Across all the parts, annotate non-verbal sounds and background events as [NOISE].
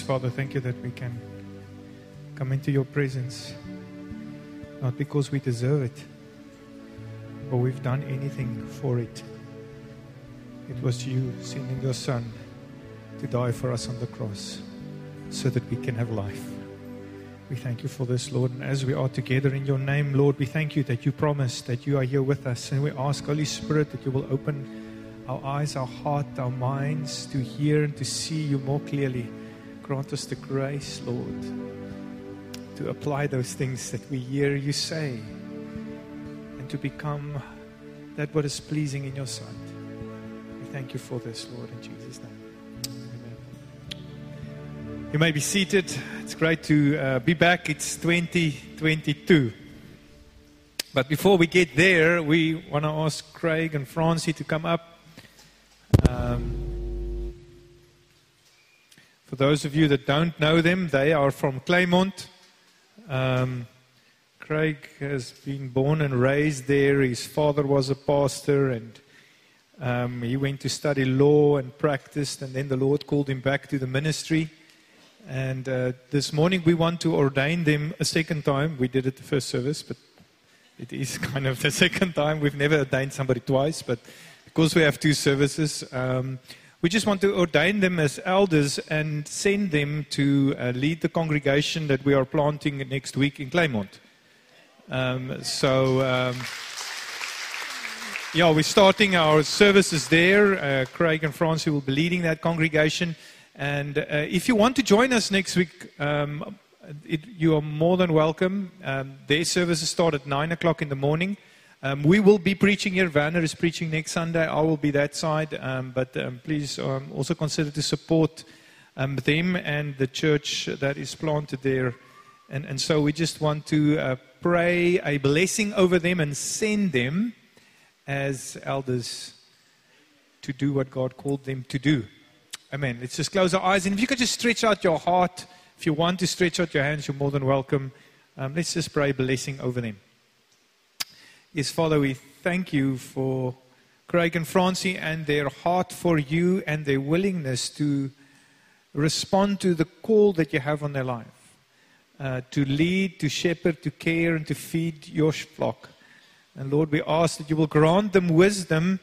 Father, thank you that we can come into your presence, not because we deserve it, or we've done anything for it. It was you sending your Son to die for us on the cross so that we can have life. We thank you for this, Lord. And as we are together in your name, Lord, we thank you that you promised that you are here with us. And we ask, Holy Spirit, that you will open our eyes, our heart, our minds to hear and to see you more clearly. Grant us the grace, Lord, to apply those things that we hear you say and to become that what is pleasing in your sight. We thank you for this, Lord, in Jesus' name. Amen. You may be seated. It's great to uh, be back. It's 2022. But before we get there, we want to ask Craig and Francie to come up. For those of you that don't know them, they are from Claymont. Um, Craig has been born and raised there. His father was a pastor, and um, he went to study law and practiced, and then the Lord called him back to the ministry. And uh, this morning we want to ordain them a second time. We did it the first service, but it is [LAUGHS] kind of the second time. We've never ordained somebody twice, but because we have two services, um, we just want to ordain them as elders and send them to uh, lead the congregation that we are planting next week in Claymont. Um, so, um, yeah, we're starting our services there. Uh, Craig and Francie will be leading that congregation. And uh, if you want to join us next week, um, it, you are more than welcome. Um, their services start at 9 o'clock in the morning. Um, we will be preaching here. Werner is preaching next Sunday. I will be that side. Um, but um, please um, also consider to support um, them and the church that is planted there. And, and so we just want to uh, pray a blessing over them and send them as elders to do what God called them to do. Amen. Let's just close our eyes. And if you could just stretch out your heart, if you want to stretch out your hands, you're more than welcome. Um, let's just pray a blessing over them. Yes, Father, we thank you for Craig and Francie and their heart for you and their willingness to respond to the call that you have on their life. Uh, to lead, to shepherd, to care, and to feed your flock. And Lord, we ask that you will grant them wisdom,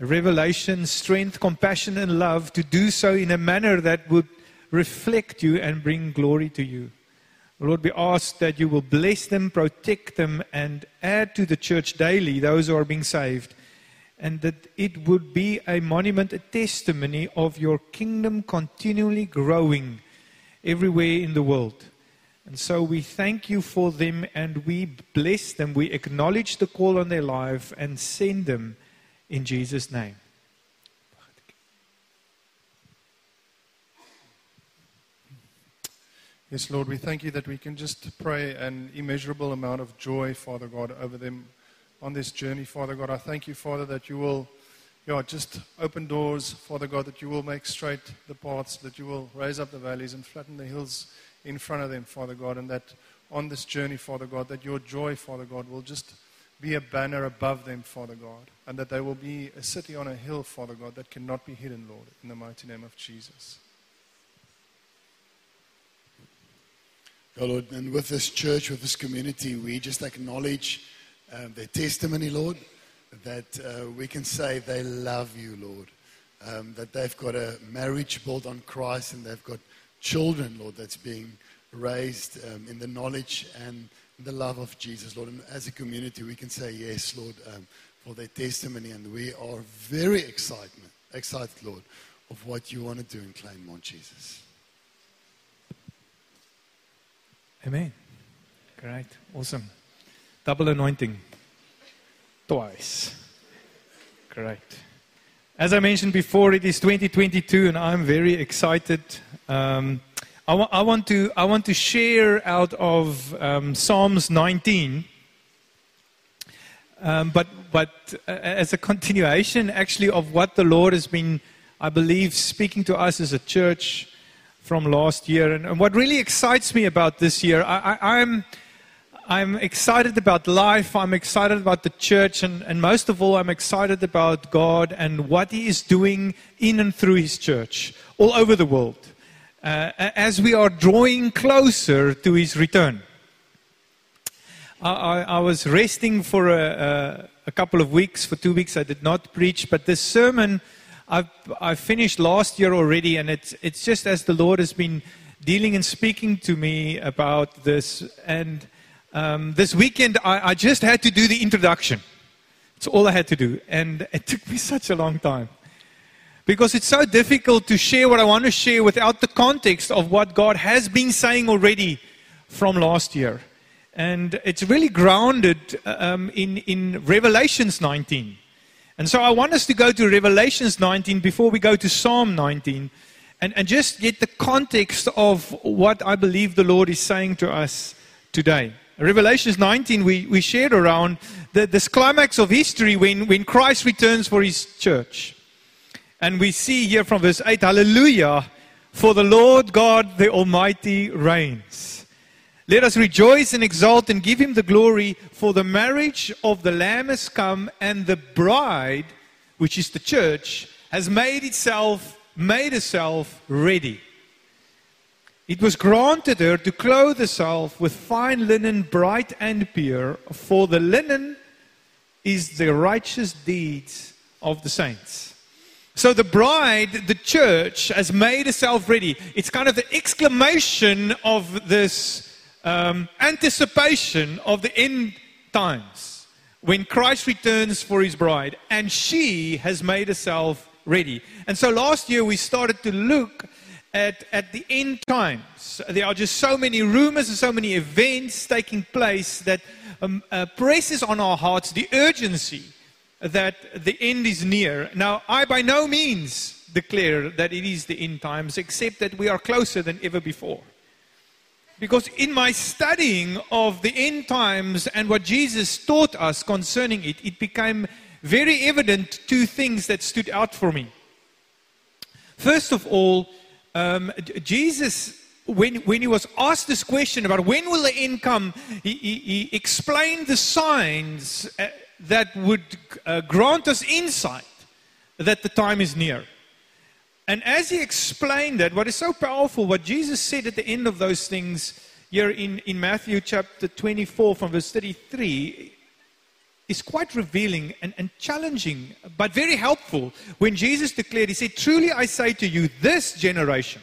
revelation, strength, compassion, and love to do so in a manner that would reflect you and bring glory to you. Lord, we ask that you will bless them, protect them, and add to the church daily those who are being saved. And that it would be a monument, a testimony of your kingdom continually growing everywhere in the world. And so we thank you for them and we bless them. We acknowledge the call on their life and send them in Jesus' name. Yes, Lord, we thank you that we can just pray an immeasurable amount of joy, Father God, over them on this journey, Father God. I thank you, Father, that you will yeah, just open doors, Father God, that you will make straight the paths, that you will raise up the valleys and flatten the hills in front of them, Father God, and that on this journey, Father God, that your joy, Father God, will just be a banner above them, Father God, and that they will be a city on a hill, Father God, that cannot be hidden, Lord, in the mighty name of Jesus. Yeah, Lord, and with this church, with this community, we just acknowledge um, their testimony, Lord, that uh, we can say they love you, Lord, um, that they've got a marriage built on Christ and they've got children, Lord, that's being raised um, in the knowledge and the love of Jesus, Lord. And as a community, we can say yes, Lord, um, for their testimony, and we are very excited, excited, Lord, of what you want to do in Claymont, Jesus. Amen. Great. Awesome. Double anointing. Twice. Great. As I mentioned before, it is 2022 and I'm very excited. Um, I, wa- I, want to, I want to share out of um, Psalms 19. Um, but but uh, as a continuation, actually, of what the Lord has been, I believe, speaking to us as a church from last year. And, and what really excites me about this year, I, I, I'm, I'm excited about life, I'm excited about the church, and, and most of all, I'm excited about God and what He is doing in and through His church all over the world. uh, as we are drawing closer to his return. I, I, was resting for a, a, a, couple of weeks, for two weeks I did not preach, but this sermon I've, I finished last year already, and it's, it's just as the Lord has been dealing and speaking to me about this. And um, this weekend I, I just had to do the introduction. It's all I had to do. And it took me [LAUGHS] such a long time. Because it's so difficult to share what I want to share without the context of what God has been saying already from last year. And it's really grounded um, in, in Revelations 19. And so I want us to go to Revelations 19 before we go to Psalm 19 and, and just get the context of what I believe the Lord is saying to us today. Revelations 19, we, we shared around the, this climax of history when, when Christ returns for his church. And we see here from verse 8, Hallelujah, for the Lord God the Almighty reigns. Let us rejoice and exult and give him the glory, for the marriage of the Lamb has come, and the bride, which is the church, has made itself, made herself ready. It was granted her to clothe herself with fine linen, bright and pure, for the linen is the righteous deeds of the saints. So the bride, the church, has made herself ready. It's kind of the exclamation of this um, anticipation of the end times when Christ returns for his bride, and she has made herself ready. And so last year we started to look at, at the end times. There are just so many rumors and so many events taking place that um, uh, presses on our hearts the urgency that the end is near. Now, I by no means declare that it is the end times, except that we are closer than ever before. Because in my studying of the end times and what Jesus taught us concerning it, it became very evident two things that stood out for me. First of all, um, Jesus, when, when he was asked this question about when will the end come, he, he, he explained the signs uh, that would uh, grant us insight that the time is near. And as he explained that, what is so powerful, what Jesus said at the end of those things here in, in Matthew chapter 24 from verse 33, is quite revealing and, and challenging, but very helpful. When Jesus declared, He said, Truly I say to you, this generation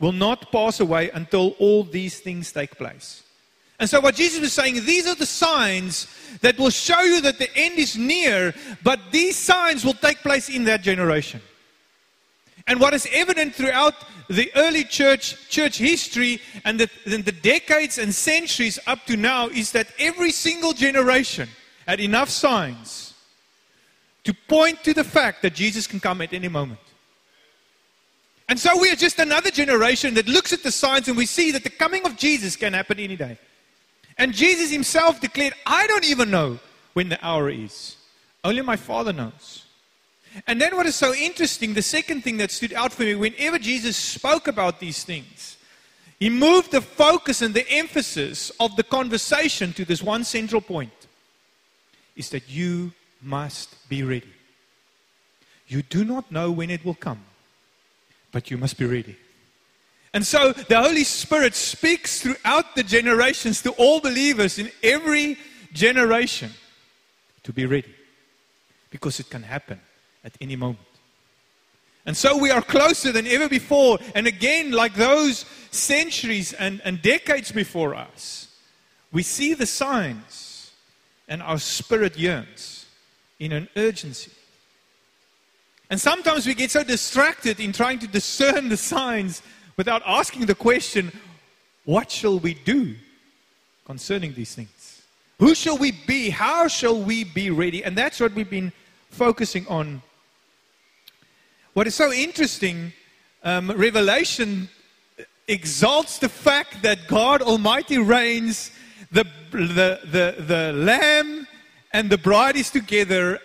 will not pass away until all these things take place. And so, what Jesus was saying, these are the signs that will show you that the end is near, but these signs will take place in that generation. And what is evident throughout the early church, church history, and the, the decades and centuries up to now is that every single generation had enough signs to point to the fact that Jesus can come at any moment. And so we are just another generation that looks at the signs and we see that the coming of Jesus can happen any day. And Jesus himself declared, I don't even know when the hour is. Only my Father knows. And then what is so interesting, the second thing that stood out for me, whenever Jesus spoke about these things, he moved the focus and the emphasis of the conversation to this one central point is that you must be ready. You do not know when it will come, but you must be ready. And so the Holy Spirit speaks throughout the generations to all believers in every generation to be ready because it can happen at any moment. And so we are closer than ever before. And again, like those centuries and, and decades before us, we see the signs and our spirit yearns in an urgency. And sometimes we get so distracted in trying to discern the signs without asking the question, what shall we do concerning these things? Who shall we be? How shall we be ready? And that's what we've been focusing on. What is so interesting, um, Revelation exalts the fact that God Almighty reigns the, the, the, the lamb and the bride is together.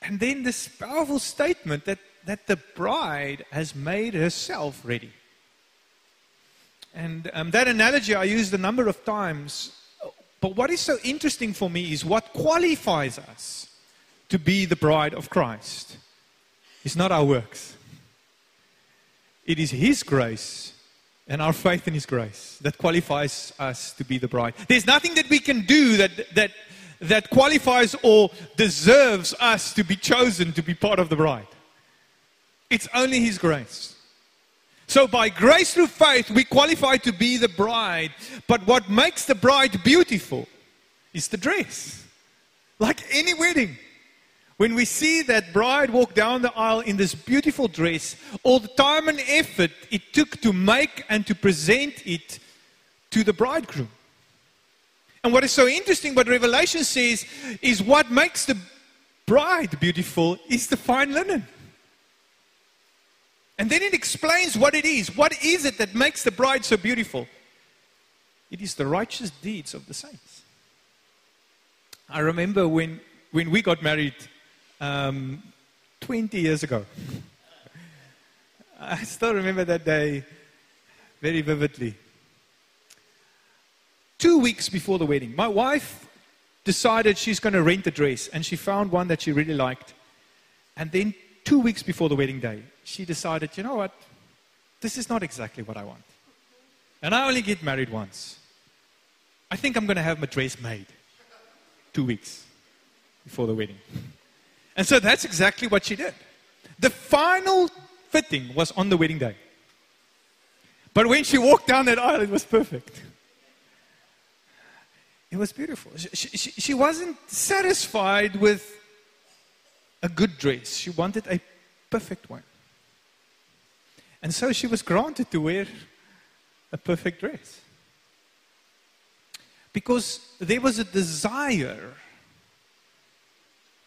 And then this powerful statement that, that the bride has made herself ready. And um, that analogy I used a number of times. But what is so interesting for me is what qualifies us to be the bride of Christ. It's not our works, it is His grace and our faith in His grace that qualifies us to be the bride. There's nothing that we can do that, that, that qualifies or deserves us to be chosen to be part of the bride. It's only His grace. So, by grace through faith, we qualify to be the bride. But what makes the bride beautiful is the dress. Like any wedding. When we see that bride walk down the aisle in this beautiful dress, all the time and effort it took to make and to present it to the bridegroom. And what is so interesting, what Revelation says, is what makes the bride beautiful is the fine linen. And then it explains what it is. What is it that makes the bride so beautiful? It is the righteous deeds of the saints. I remember when, when we got married um, 20 years ago. I still remember that day very vividly. Two weeks before the wedding, my wife decided she's going to rent a dress, and she found one that she really liked. And then, two weeks before the wedding day, she decided, you know what? This is not exactly what I want. And I only get married once. I think I'm going to have my dress made two weeks before the wedding. [LAUGHS] And so that's exactly what she did. The final fitting was on the wedding day. But when she walked down that aisle, it was perfect. It was beautiful. She, she, she wasn't satisfied with a good dress, she wanted a perfect one. And so she was granted to wear a perfect dress. Because there was a desire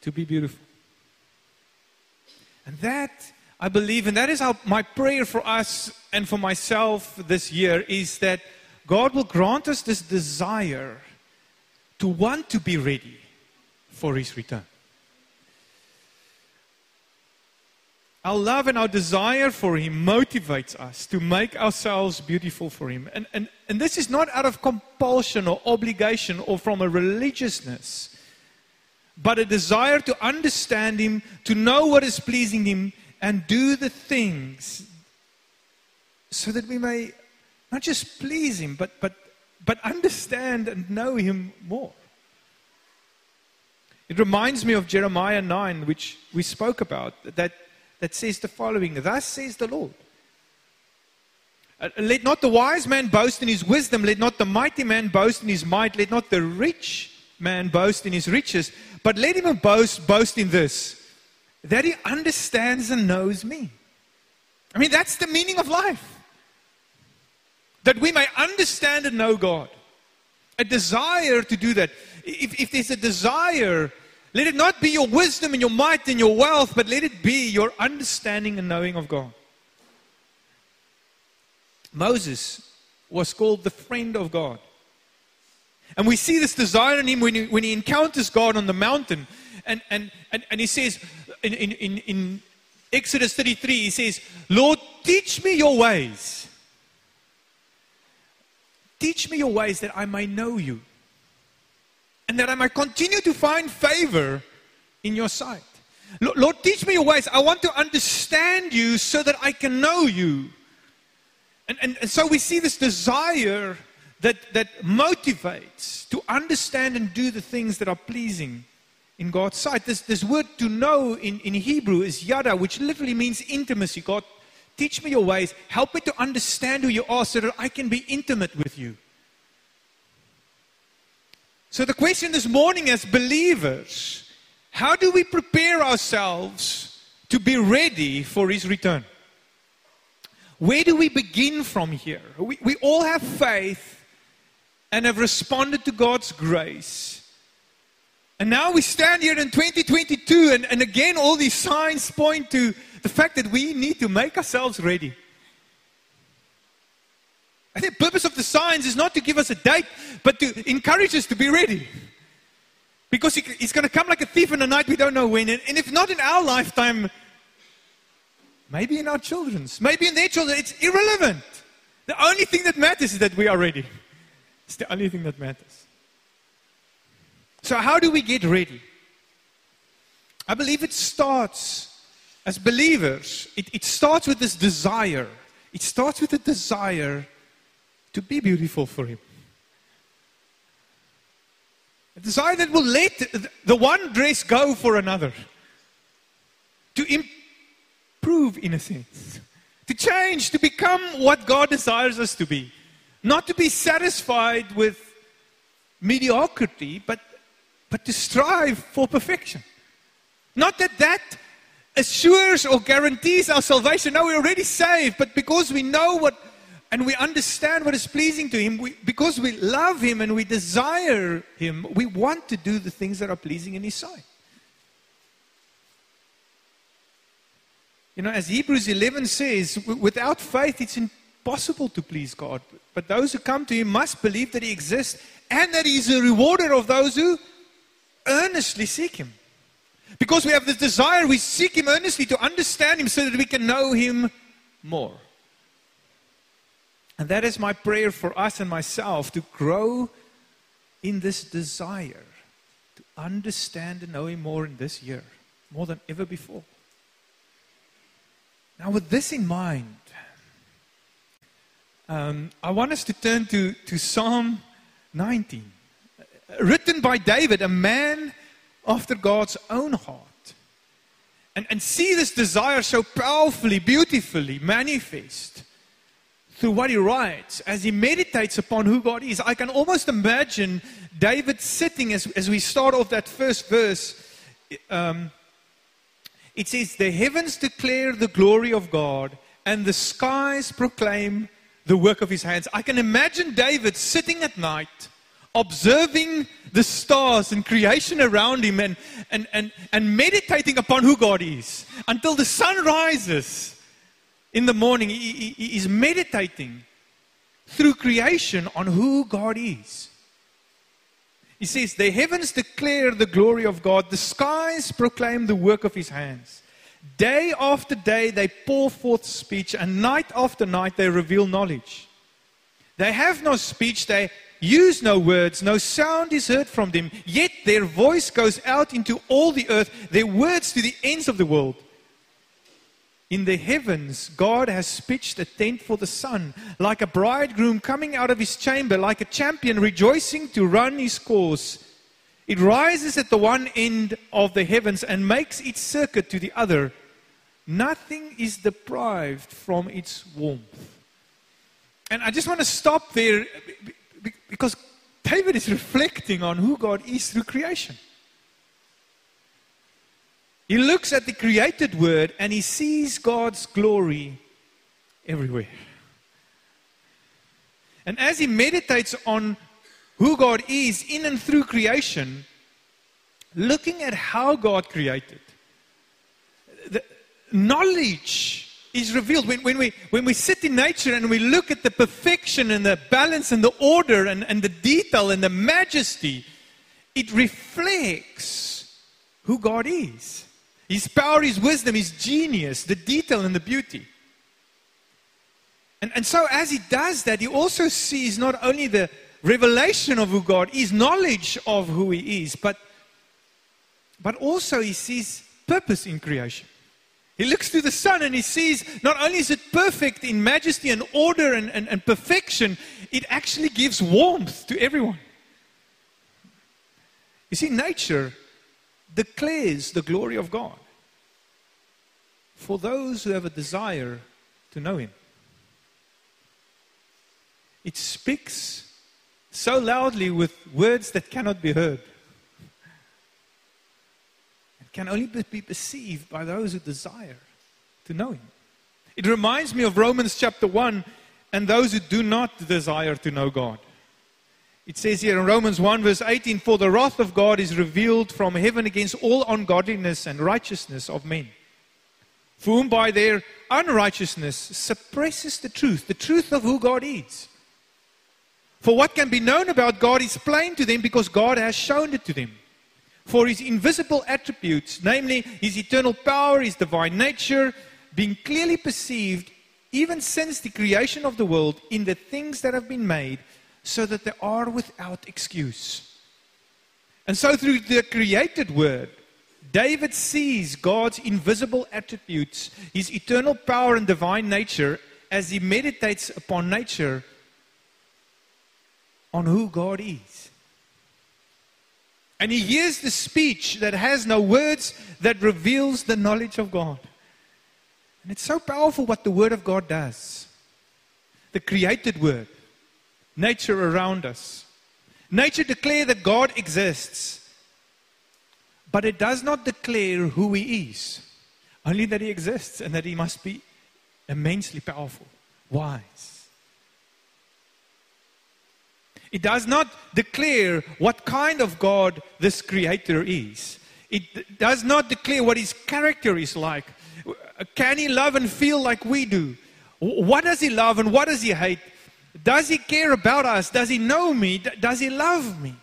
to be beautiful. And that, I believe, and that is how my prayer for us and for myself this year, is that God will grant us this desire to want to be ready for His return. Our love and our desire for Him motivates us to make ourselves beautiful for Him. And, and, and this is not out of compulsion or obligation or from a religiousness but a desire to understand Him, to know what is pleasing Him, and do the things so that we may not just please Him, but, but, but understand and know Him more. It reminds me of Jeremiah 9, which we spoke about, that, that says the following Thus says the Lord. Let not the wise man boast in his wisdom, let not the mighty man boast in his might, let not the rich man boast in his riches, but let him boast, boast in this that he understands and knows me. I mean, that's the meaning of life. That we may understand and know God. A desire to do that. If, if there's a desire, let it not be your wisdom and your might and your wealth, but let it be your understanding and knowing of God. Moses was called the friend of God. And we see this desire in him when he, when he encounters God on the mountain. And, and, and, and he says in, in, in Exodus 33, he says, Lord, teach me your ways. Teach me your ways that I may know you. And that I might continue to find favor in your sight. Lord, teach me your ways. I want to understand you so that I can know you. And, and, and so we see this desire that, that motivates to understand and do the things that are pleasing in God's sight. This, this word to know in, in Hebrew is yada, which literally means intimacy. God, teach me your ways. Help me to understand who you are so that I can be intimate with you. So, the question this morning, as believers, how do we prepare ourselves to be ready for His return? Where do we begin from here? We, we all have faith and have responded to God's grace. And now we stand here in 2022, and, and again, all these signs point to the fact that we need to make ourselves ready. I think the purpose of the signs is not to give us a date, but to encourage us to be ready. Because he's going to come like a thief in the night, we don't know when. And, and if not in our lifetime, maybe in our children's, maybe in their children, it's irrelevant. The only thing that matters is that we are ready. It's the only thing that matters. So, how do we get ready? I believe it starts as believers, it, it starts with this desire. it starts with a desire to be beautiful for Him. A desire that will let the one dress go for another. To improve, in a sense. To change, to become what God desires us to be. Not to be satisfied with mediocrity, but, but to strive for perfection. Not that that assures or guarantees our salvation. No, we're already saved, but because we know what and we understand what is pleasing to Him, we, because we love Him and we desire Him, we want to do the things that are pleasing in His sight. You know, as Hebrews 11 says, without faith it's impossible to please God. But those who come to Him must believe that He exists and that He is a rewarder of those who earnestly seek Him. Because we have this desire, we seek Him earnestly to understand Him so that we can know Him more. And that is my prayer for us and myself to grow in this desire to understand and know Him more in this year, more than ever before. Now, with this in mind, um, I want us to turn to, to Psalm 19, written by David, a man after God's own heart. And, and see this desire so powerfully, beautifully manifest through what he writes, as he meditates upon who God is, I can almost imagine David sitting as, as we start off that first verse. Um, it says, The heavens declare the glory of God, and the skies proclaim the work of his hands. I can imagine David sitting at night, observing the stars and creation around him, and, and, and, and meditating upon who God is until the sun rises in the morning, he, he, meditating through creation on who God is. He says, The heavens declare the glory of God, the skies proclaim the work of his hands. Day after day they pour forth speech, and night after night they reveal knowledge. They have no speech, they use no words, no sound is heard from them, yet their voice goes out into all the earth, their words to the ends of the world. In the heavens, God has pitched a tent for the sun, like a bridegroom coming out of his chamber, like a champion rejoicing to run his course. It rises at the one end of the heavens and makes its circuit to the other. Nothing is deprived from its warmth. And I just want to stop there because David is reflecting on who God is through creation. He looks at the created word and he sees God's glory everywhere. And as he meditates on who God is in and through creation, looking at how God created, the knowledge is revealed. When, when, we, when we sit in nature and we look at the perfection and the balance and the order and, and the detail and the majesty, it reflects who God is. His power, His wisdom, His genius, the detail and the beauty. And, and so, as He does that, He also sees not only the revelation of who God is, knowledge of who He is, but, but also He sees purpose in creation. He looks to the sun and he sees not only is it perfect in majesty and order and, and, and perfection, it actually gives warmth to everyone. You see, nature declares the glory of God for those who have a desire to know Him. It speaks so loudly with words that cannot be heard. It can only be perceived by those who desire to know Him. It reminds me of Romans chapter 1 and those who do not desire to know God. It says here in Romans 1, verse 18 For the wrath of God is revealed from heaven against all ungodliness and righteousness of men, for whom by their unrighteousness suppresses the truth, the truth of who God is. For what can be known about God is plain to them because God has shown it to them. For his invisible attributes, namely his eternal power, his divine nature, being clearly perceived even since the creation of the world in the things that have been made so that they are without excuse. And so, through the created word, David sees God's invisible attributes, his eternal power and divine nature, as he meditates upon nature on who God is. And he hears the speech that has no words that reveals the knowledge of God. And it's so powerful what the Word of God does. The created Word, nature around us. Nature declares that God exists, but it does not declare who He is, only that He exists and that He must be immensely powerful, wise. It does not declare what kind of God this creator is. It does not declare what his character is like. Can he love and feel like we do? What does he love and what does he hate? Does he care about us? Does he know me? Does he love me?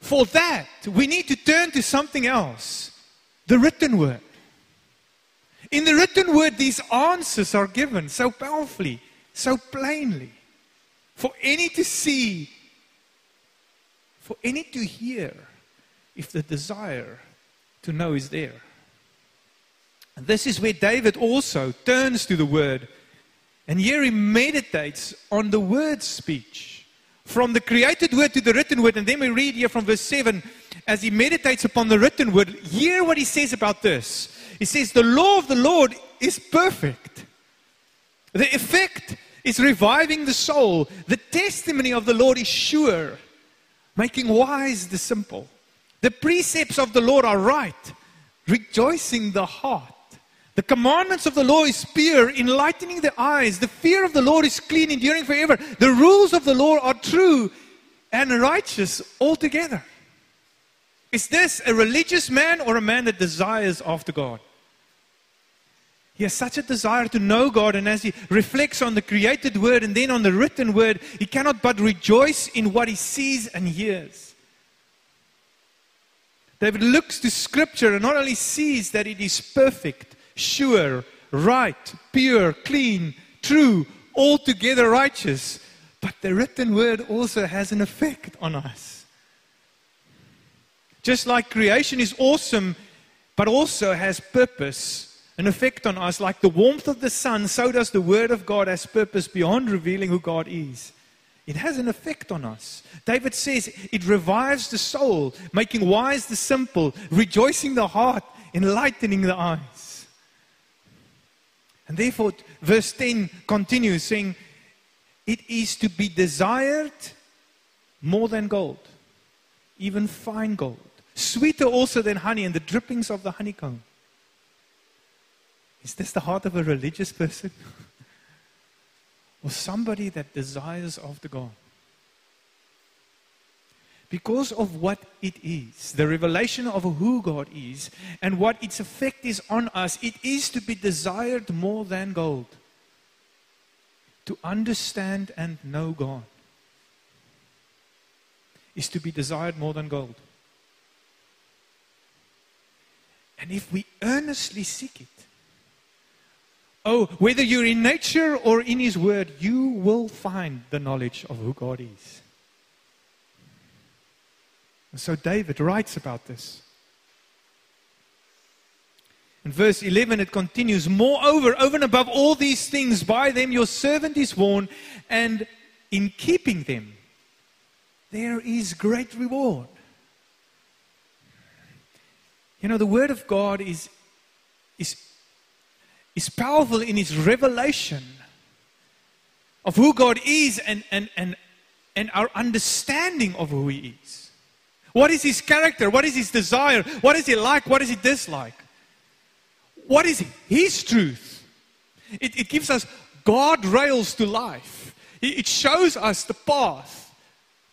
For that, we need to turn to something else the written word. In the written word, these answers are given so powerfully, so plainly, for any to see, for any to hear, if the desire to know is there. And this is where David also turns to the word. And here he meditates on the word speech. From the created word to the written word. And then we read here from verse 7 as he meditates upon the written word, hear what he says about this. He says, The law of the Lord is perfect. The effect is reviving the soul. The testimony of the Lord is sure, making wise the simple. The precepts of the Lord are right, rejoicing the heart. The commandments of the law is pure, enlightening the eyes. The fear of the Lord is clean, enduring forever. The rules of the Lord are true and righteous altogether. Is this a religious man or a man that desires after God? He has such a desire to know God, and as he reflects on the created word and then on the written word, he cannot but rejoice in what he sees and hears. David looks to Scripture and not only sees that it is perfect, sure, right, pure, clean, true, altogether righteous. But the written word also has an effect on us. Just like creation is awesome, but also has purpose, an effect on us, like the warmth of the sun, so does the word of God has purpose beyond revealing who God is. It has an effect on us. David says it revives the soul, making wise the simple, rejoicing the heart, enlightening the eyes. And therefore, verse 10 continues saying, It is to be desired more than gold, even fine gold, sweeter also than honey and the drippings of the honeycomb. Is this the heart of a religious person? [LAUGHS] or somebody that desires after God? because of what it is, the revelation of who God is, and what its effect is on us, it is to be desired more than gold. To understand and know God is to be desired more than gold. And if we earnestly seek it, oh, whether you're in nature or in His Word, you will find the knowledge of who God is. And so David writes about this. In verse 11, it continues Moreover, over and above all these things, by them your servant is warned, and in keeping them, there is great reward. You know, the Word of God is, is, is powerful in his revelation of who God is and, and, and, and our understanding of who He is. What is his character? What is his desire? What is he like? What is he dislike? What is his truth? It, it gives us guardrails to life. It shows us the path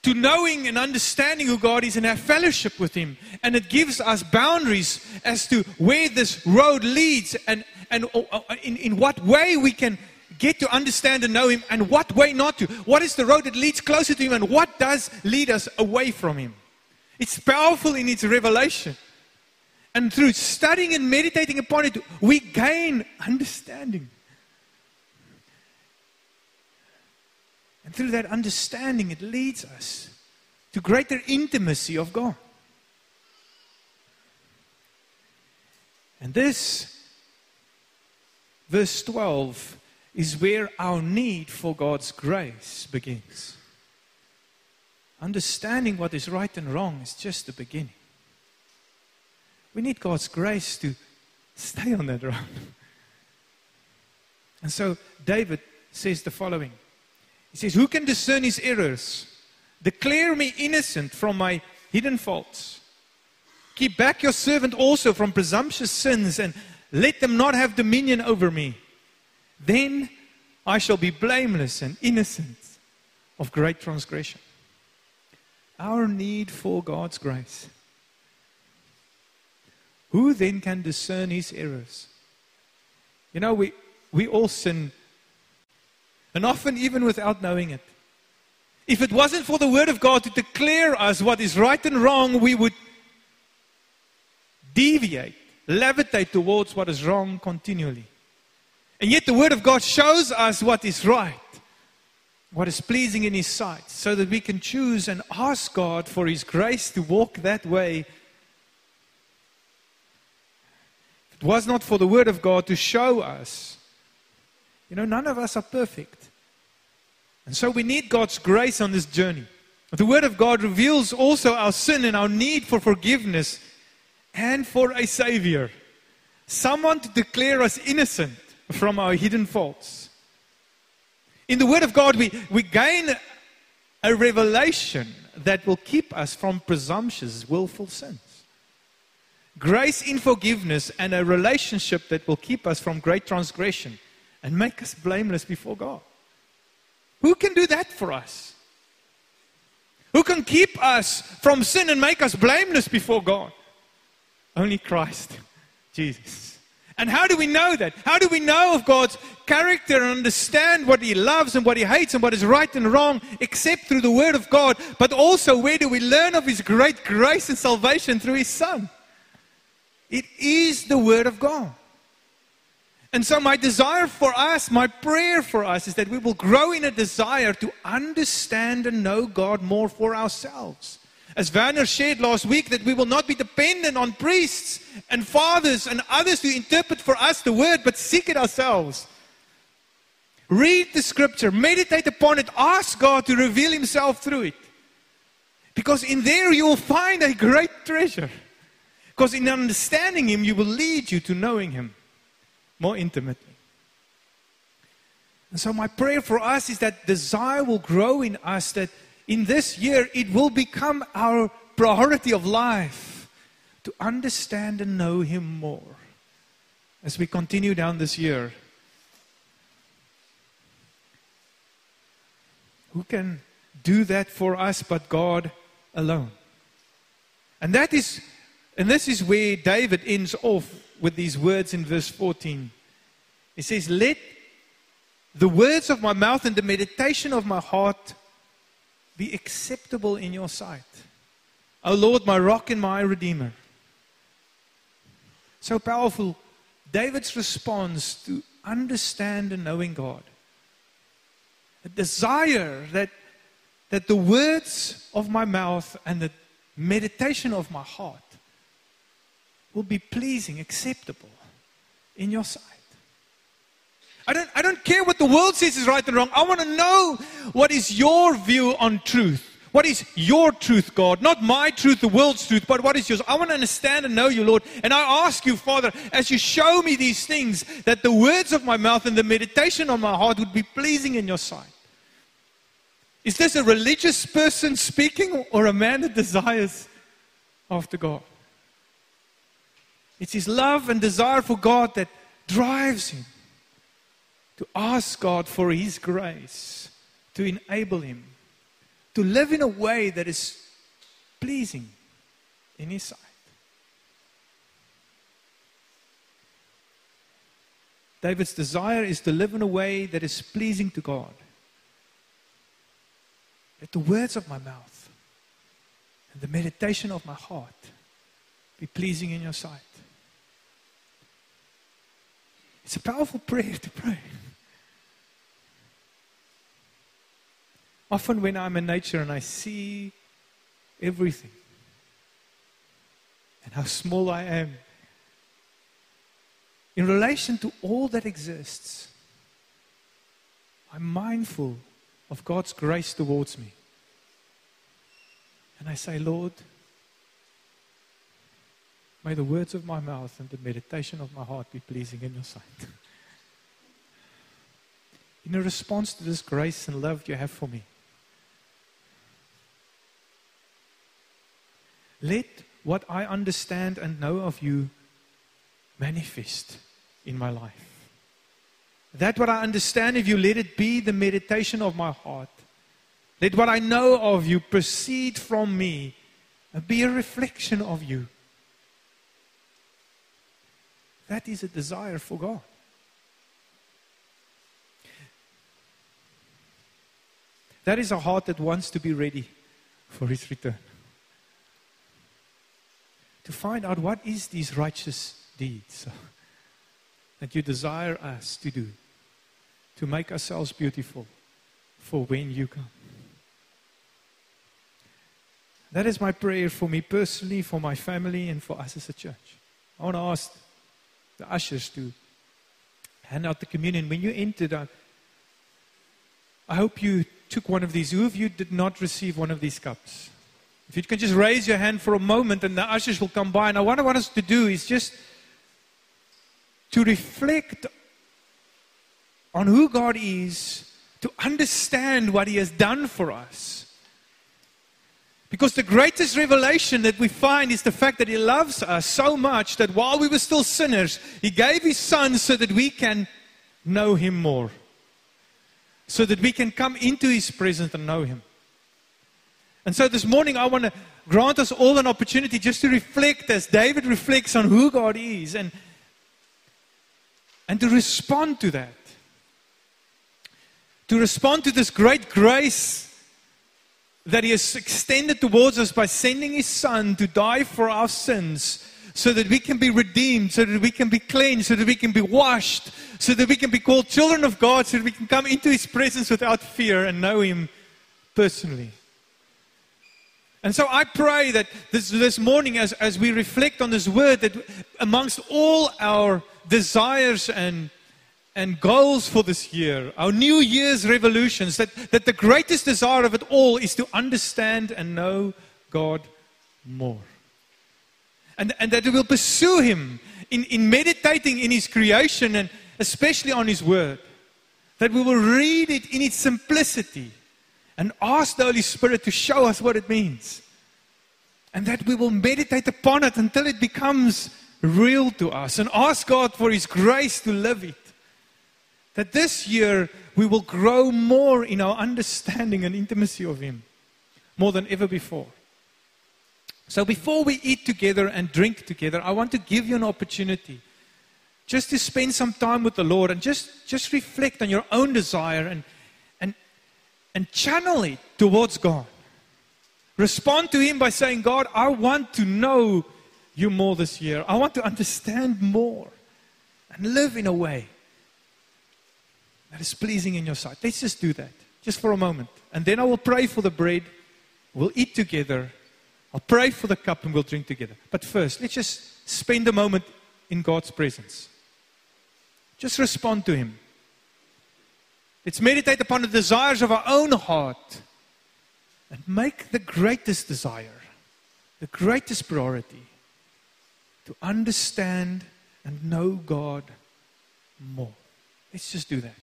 to knowing and understanding who God is and have fellowship with Him. And it gives us boundaries as to where this road leads and, and uh, uh, in, in what way we can get to understand and know Him and what way not to. What is the road that leads closer to Him and what does lead us away from Him? It's powerful in its revelation. And through studying and meditating upon it, we gain understanding. And through that understanding, it leads us to greater intimacy of God. And this, verse 12, is where our need for God's grace begins. Understanding what is right and wrong is just the beginning. We need God's grace to stay on that road. [LAUGHS] And so David says the following He says, Who can discern his errors? Declare me innocent from my hidden faults. Keep back your servant also from presumptuous sins and let them not have dominion over me. Then I shall be blameless and innocent of great transgression. Our need for God's grace. Who then can discern his errors? You know, we, we all sin, and often even without knowing it. If it wasn't for the Word of God to declare us what is right and wrong, we would deviate, levitate towards what is wrong continually. And yet the Word of God shows us what is right, what is pleasing in His sight, so that we can choose and ask God for His grace to walk that way. It was not for the Word of God to show us, you know, none of us are perfect. And so we need God's grace on this journey. The Word of God reveals also our sin and our need for forgiveness and for a Savior. Someone to declare us innocent from our hidden faults. In the Word of God, we, we gain a revelation that will keep us from presumptuous, willful sins. Grace in forgiveness and a relationship that will keep us from great transgression and make us blameless before God. Who can do that for us? Who can keep us from sin and make us blameless before God? Only Christ, [LAUGHS] Jesus. And how do we know that? How do we know of God's character and understand what He loves and what He hates and what is right and wrong, except through the Word of God? But also, where do we learn of His great grace and salvation through His Son? It is the Word of God. And so, my desire for us, my prayer for us, is that we will grow in a desire to understand and know God more for ourselves as Werner shared last week, that we will not be dependent on priests and fathers and others to interpret for us the word, but seek it ourselves. Read the scripture, meditate upon it, ask God to reveal Himself through it. Because in there you will find a great treasure. Because in understanding Him, you will lead you to knowing Him more intimately. And so, my prayer for us is that desire will grow in us that in this year, it will become our priority of life to understand and know Him more as we continue down this year. Who can do that for us but God alone? And that is, and this is where David ends off with these words in verse 14. It says, Let the words of my mouth and the meditation of my heart be acceptable in your sight. O Lord, my rock and my redeemer. So powerful. David's response to understand and knowing God. A desire that, that the words of my mouth and the meditation of my heart will be pleasing, acceptable in your sight. I don't, I don't care what the world says is right and wrong. I want to know what is your view on truth. What is your truth, God? Not my truth, the world's truth, but what is yours? I want to understand and know you, Lord. And I ask you, Father, as you show me these things, that the words of my mouth and the meditation of my heart would be pleasing in your sight. Is this a religious person speaking or a man that desires after God? It's his love and desire for God that drives him to ask God for His grace to enable him to live in a way that is pleasing in His sight. David's desire is to live in a way that is pleasing to God. Let the words of my mouth and the meditation of my heart be pleasing in your sight. It's a powerful prayer to pray. Often, when I'm in nature and I see everything and how small I am in relation to all that exists, I'm mindful of God's grace towards me. And I say, Lord, may the words of my mouth and the meditation of my heart be pleasing in your sight. In response to this grace and love you have for me, let what I understand and know of you manifest in my life. That what I understand of you, let it be the meditation of my heart. Let what I know of you proceed from me and be a reflection of you. That is a desire for God. That is a heart that wants to be ready for his return. To find out what is these righteous deeds that you desire us to do to make ourselves beautiful for when you come. That is my prayer for me personally, for my family, and for us as a church. I want to ask the ushers to hand out the communion. When you entered, I, I hope you took one of these. Who of you did not receive one of these cups? If you can just raise your hand for a moment and the ushers will come by. Now, what I want us to do is just to reflect on who God is, to understand what He has done for us. Because the greatest revelation that we find is the fact that He loves us so much that while we were still sinners, He gave His Son so that we can know Him more. So that we can come into His presence and know Him. And so this morning, I want to grant us all an opportunity just to reflect as David reflects on who God is and, and to respond to that. To respond to this great grace that He has extended towards us by sending His Son to die for our sins so that we can be redeemed, so that we can be cleansed, so that we can be washed, so that we can be called children of God, so that we can come into His presence without fear and know Him personally. And so I pray that this, this morning, as, as we reflect on this word, that amongst all our desires and and goals for this year, our New Year's revolutions, that, that the greatest desire of it all is to understand and know God more. And, and that we will pursue Him in, in meditating in His creation and especially on His Word. That we will read it in its simplicity and ask the Holy Spirit to show us what it means. And that we will meditate upon it until it becomes real to us and ask God for His grace to live it. That this year we will grow more in our understanding and intimacy of Him more than ever before. So before we eat together and drink together, I want to give you an opportunity just to spend some time with the Lord and just, just reflect on your own desire and, and, and channel it towards God. Respond to Him by saying, God, I want to know you more this year. I want to understand more and live in a way that is pleasing in your sight. Let's just do that, just for a moment. And then I will pray for the bread. We'll eat together. I'll pray for the cup and we'll drink together. But first, let's just spend a moment in God's presence. Just respond to Him. Let's meditate upon the desires of our own heart and make the greatest desire, the greatest priority to understand and know God more. Let's just do that.